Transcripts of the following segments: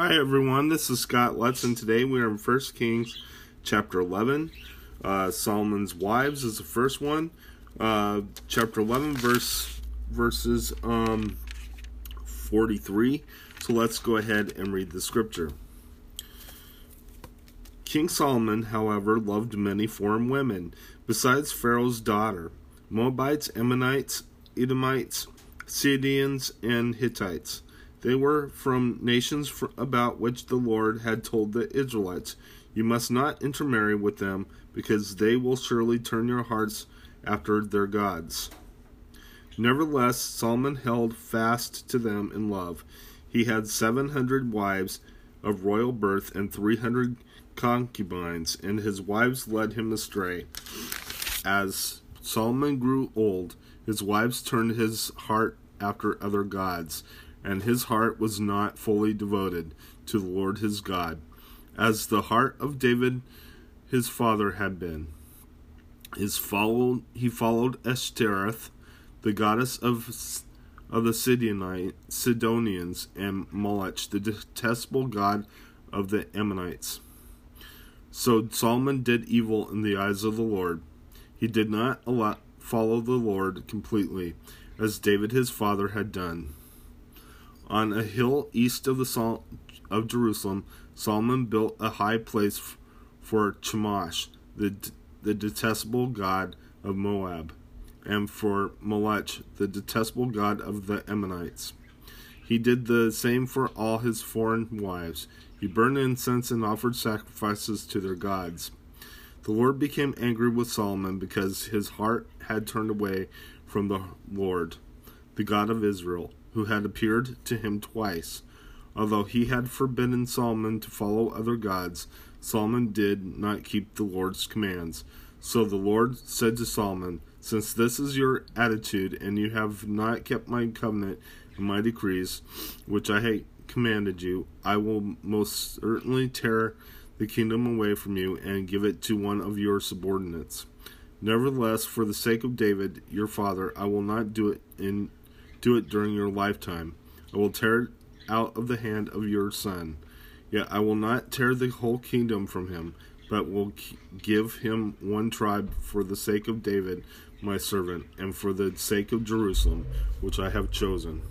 Hi everyone, this is Scott Lutz, and today we are in 1 Kings chapter 11. Uh, Solomon's wives is the first one. Uh, chapter 11, verse verses um, 43. So let's go ahead and read the scripture. King Solomon, however, loved many foreign women, besides Pharaoh's daughter Moabites, Ammonites, Edomites, Sidonians, and Hittites. They were from nations about which the Lord had told the Israelites, You must not intermarry with them, because they will surely turn your hearts after their gods. Nevertheless, Solomon held fast to them in love. He had seven hundred wives of royal birth and three hundred concubines, and his wives led him astray. As Solomon grew old, his wives turned his heart after other gods and his heart was not fully devoted to the Lord his God, as the heart of David his father had been. His followed, he followed Ashtoreth, the goddess of, of the Sidonite, Sidonians, and Moloch, the detestable god of the Ammonites. So Solomon did evil in the eyes of the Lord. He did not allow, follow the Lord completely, as David his father had done. On a hill east of the Sol- of Jerusalem, Solomon built a high place for Chemosh, the the detestable god of Moab, and for Moloch, the detestable god of the Ammonites. He did the same for all his foreign wives. He burned incense and offered sacrifices to their gods. The Lord became angry with Solomon because his heart had turned away from the Lord, the God of Israel who had appeared to him twice. Although he had forbidden Solomon to follow other gods, Solomon did not keep the Lord's commands. So the Lord said to Solomon, Since this is your attitude, and you have not kept my covenant and my decrees, which I have commanded you, I will most certainly tear the kingdom away from you and give it to one of your subordinates. Nevertheless, for the sake of David, your father, I will not do it in do it during your lifetime. I will tear it out of the hand of your son. Yet I will not tear the whole kingdom from him, but will give him one tribe for the sake of David, my servant, and for the sake of Jerusalem, which I have chosen.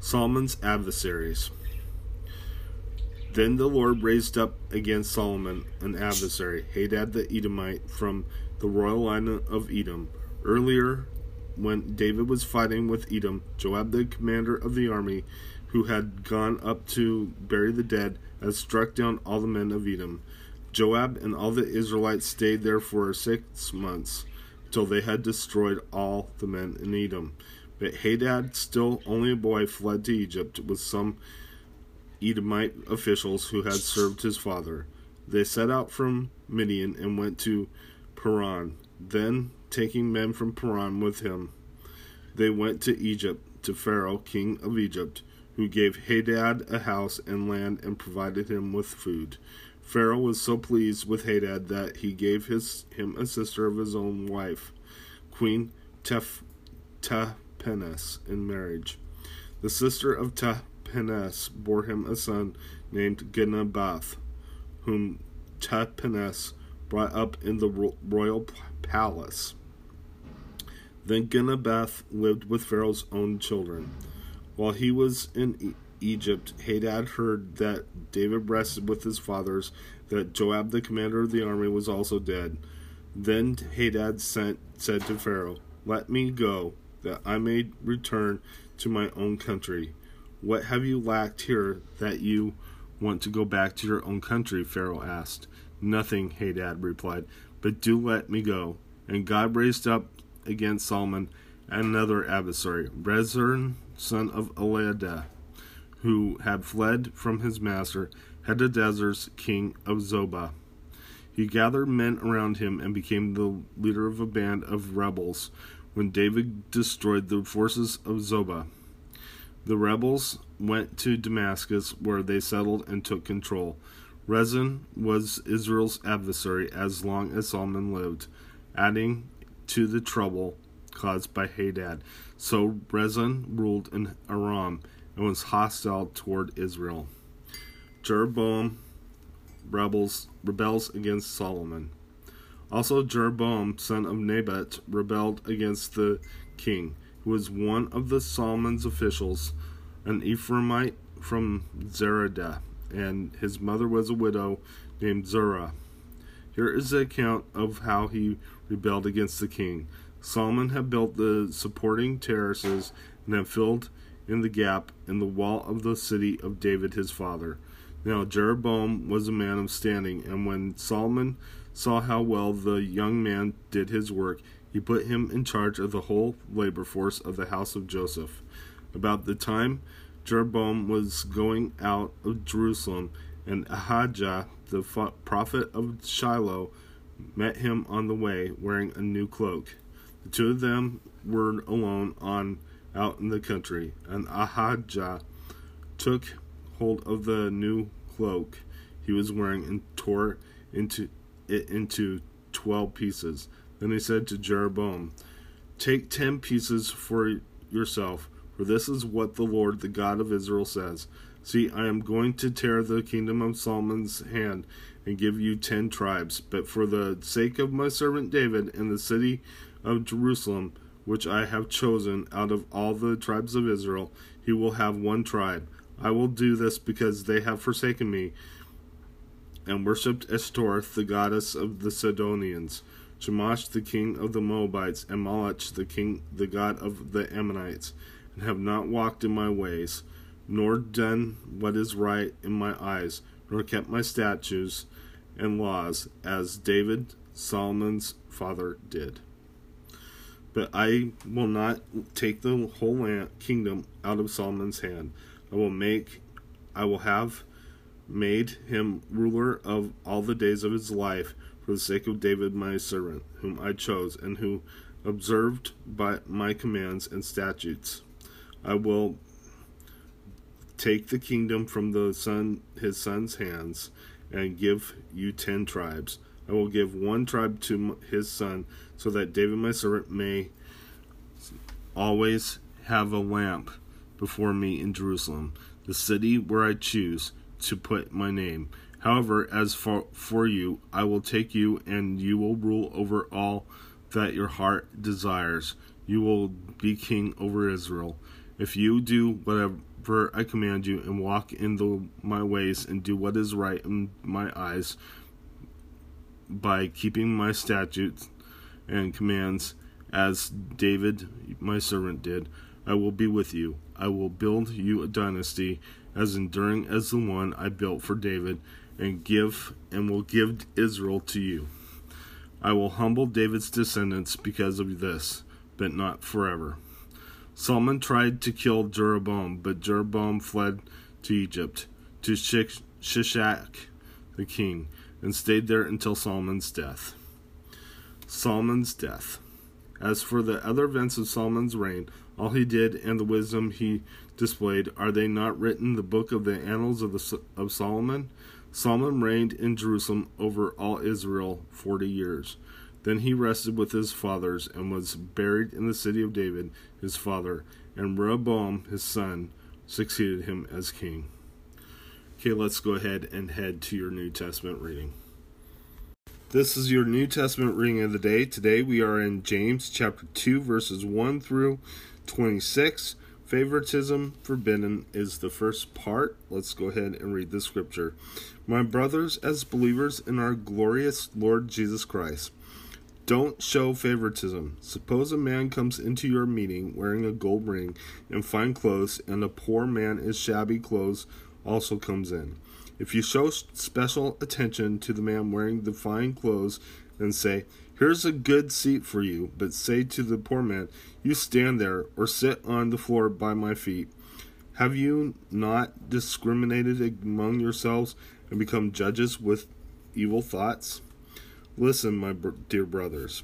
Solomon's adversaries. Then the Lord raised up against Solomon an adversary, Hadad the Edomite, from the royal line of Edom. Earlier when David was fighting with Edom, Joab, the commander of the army, who had gone up to bury the dead, had struck down all the men of Edom. Joab and all the Israelites stayed there for six months, till they had destroyed all the men in Edom. But Hadad, still only a boy, fled to Egypt with some Edomite officials who had served his father. They set out from Midian and went to Paran. Then taking men from Paran with him. They went to Egypt, to Pharaoh, king of Egypt, who gave Hadad a house and land and provided him with food. Pharaoh was so pleased with Hadad that he gave his, him a sister of his own wife, Queen Tef, Tahpenes, in marriage. The sister of Tahpenes bore him a son named Genubath, whom Tahpenes brought up in the royal palace. Then Genubath lived with Pharaoh's own children. While he was in e- Egypt, Hadad heard that David rested with his fathers, that Joab, the commander of the army, was also dead. Then Hadad sent, said to Pharaoh, Let me go, that I may return to my own country. What have you lacked here that you want to go back to your own country? Pharaoh asked. Nothing, Hadad replied, but do let me go. And God raised up against Solomon and another adversary, Rezon, son of Eliada, who had fled from his master, Hadadezer's king of Zobah. He gathered men around him and became the leader of a band of rebels when David destroyed the forces of Zobah. The rebels went to Damascus, where they settled and took control. Rezin was Israel's adversary as long as Solomon lived, adding to the trouble caused by Hadad. So Rezon ruled in Aram, and was hostile toward Israel. Jeroboam rebels rebels against Solomon. Also Jeroboam, son of Nebat, rebelled against the king, who was one of the Solomon's officials, an Ephraimite from Zeredah, and his mother was a widow named Zerah. Here is the account of how he rebelled against the king. Solomon had built the supporting terraces and had filled in the gap in the wall of the city of David his father. Now Jeroboam was a man of standing, and when Solomon saw how well the young man did his work, he put him in charge of the whole labor force of the house of Joseph. About the time Jeroboam was going out of Jerusalem, and Ahijah, the prophet of Shiloh, met him on the way wearing a new cloak. The two of them were alone on out in the country, and Ahijah took hold of the new cloak he was wearing and tore into it into twelve pieces. Then he said to Jeroboam, Take ten pieces for yourself, for this is what the Lord, the God of Israel, says. See, I am going to tear the kingdom of Solomon's hand and give you ten tribes. But for the sake of my servant David and the city of Jerusalem, which I have chosen out of all the tribes of Israel, he will have one tribe. I will do this because they have forsaken me and worshipped Ashtoreth, the goddess of the Sidonians, Chemosh, the king of the Moabites, and Molech, the king, the god of the Ammonites, and have not walked in my ways, nor done what is right in my eyes, nor kept my statutes and laws, as David, Solomon's father, did. But I will not take the whole land, kingdom out of Solomon's hand. I will make, I will have made him ruler of all the days of his life for the sake of David my servant, whom I chose, and who observed by my commands and statutes. I will take the kingdom from the son his son's hands and give you ten tribes. I will give one tribe to his son, so that David my servant may always have a lamp before me in Jerusalem, the city where I choose to put my name. However, as for, for you, I will take you, and you will rule over all that your heart desires. You will be king over Israel. If you do whatever I command you, and walk in the, my ways, and do what is right in my eyes, by keeping my statutes and commands, as David my servant did, I will be with you. I will build you a dynasty as enduring as the one I built for David, and give and will give Israel to you. I will humble David's descendants because of this, but not forever. Solomon tried to kill Jeroboam, but Jeroboam fled to Egypt, to Shishak the king, and stayed there until Solomon's death. Solomon's death. As for the other events of Solomon's reign, all he did and the wisdom he displayed, are they not written in the book of the annals of, the, of Solomon? Solomon reigned in Jerusalem over all Israel forty years. Then he rested with his fathers and was buried in the city of David, his father, and Rehoboam, his son, succeeded him as king. Okay, let's go ahead and head to your New Testament reading. This is your New Testament reading of the day. Today we are in James chapter 2, verses 1 through 26. Favoritism forbidden is the first part. Let's go ahead and read the scripture. My brothers, as believers in our glorious Lord Jesus Christ, don't show favoritism. Suppose a man comes into your meeting wearing a gold ring and fine clothes, and a poor man in shabby clothes also comes in. If you show special attention to the man wearing the fine clothes and say, Here's a good seat for you, but say to the poor man, You stand there, or sit on the floor by my feet. Have you not discriminated among yourselves and become judges with evil thoughts? Listen, my dear brothers.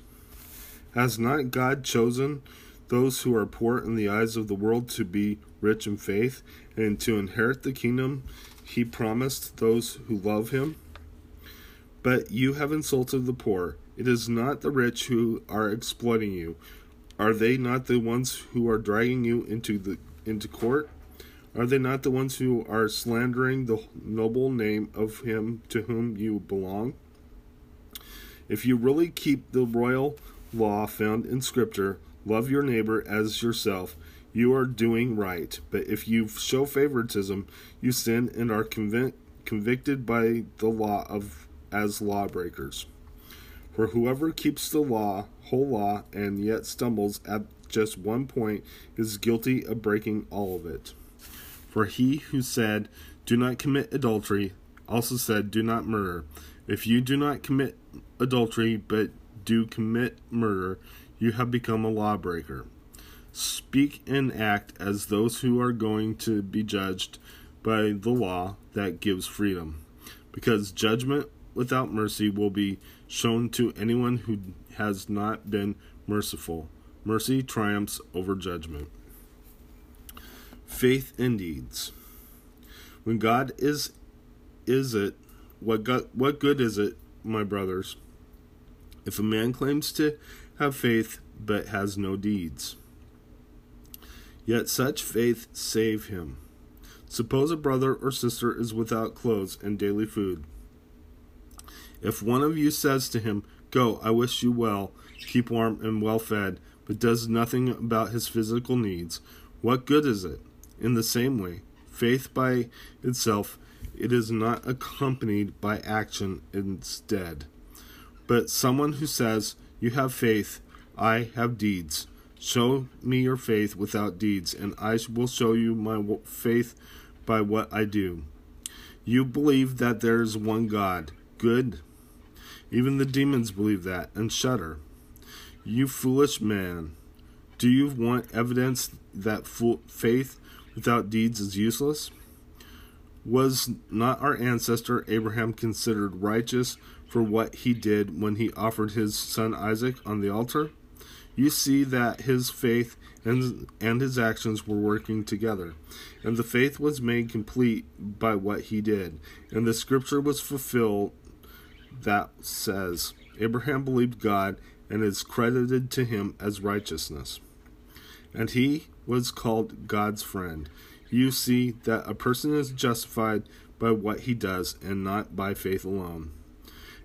Has not God chosen those who are poor in the eyes of the world to be rich in faith and to inherit the kingdom he promised those who love him? But you have insulted the poor. It is not the rich who are exploiting you. Are they not the ones who are dragging you into the into court? Are they not the ones who are slandering the noble name of him to whom you belong? If you really keep the royal law found in Scripture, love your neighbor as yourself, you are doing right. But if you show favoritism, you sin and are convic- convicted by the law of as lawbreakers. For whoever keeps the law, whole law, and yet stumbles at just one point is guilty of breaking all of it. For he who said, Do not commit adultery, also said, Do not murder. If you do not commit adultery, but do commit murder, you have become a lawbreaker. Speak and act as those who are going to be judged by the law that gives freedom, because judgment without mercy will be shown to anyone who has not been merciful. Mercy triumphs over judgment. Faith and deeds. When God is is it what God, what good is it, my brothers, if a man claims to have faith but has no deeds? Yet such faith save him. Suppose a brother or sister is without clothes and daily food. If one of you says to him, Go, I wish you well, keep warm and well fed, but does nothing about his physical needs, what good is it? In the same way, faith by itself, it is not accompanied by action instead. But someone who says, You have faith, I have deeds. Show me your faith without deeds, and I will show you my faith by what I do. You believe that there is one God. Good. Even the demons believe that and shudder. You foolish man. Do you want evidence that faith without deeds is useless? Was not our ancestor Abraham considered righteous for what he did when he offered his son Isaac on the altar? You see that his faith and, and his actions were working together. And the faith was made complete by what he did. And the scripture was fulfilled that says, Abraham believed God and is credited to him as righteousness. And he was called God's friend. You see that a person is justified by what he does and not by faith alone.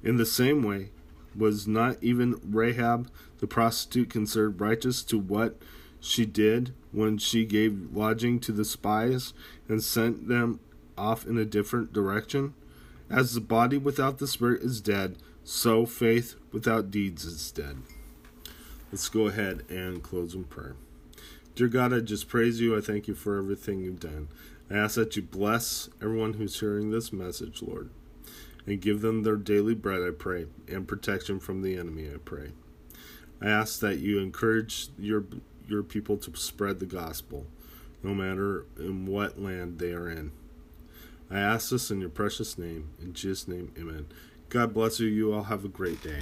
In the same way, was not even Rahab the prostitute considered righteous to what she did when she gave lodging to the spies and sent them off in a different direction? As the body without the spirit is dead, so faith without deeds is dead. Let's go ahead and close in prayer. Dear God, I just praise you. I thank you for everything you've done. I ask that you bless everyone who's hearing this message, Lord, and give them their daily bread, I pray, and protection from the enemy, I pray. I ask that you encourage your your people to spread the gospel, no matter in what land they are in. I ask this in your precious name. In Jesus' name, amen. God bless you. You all have a great day.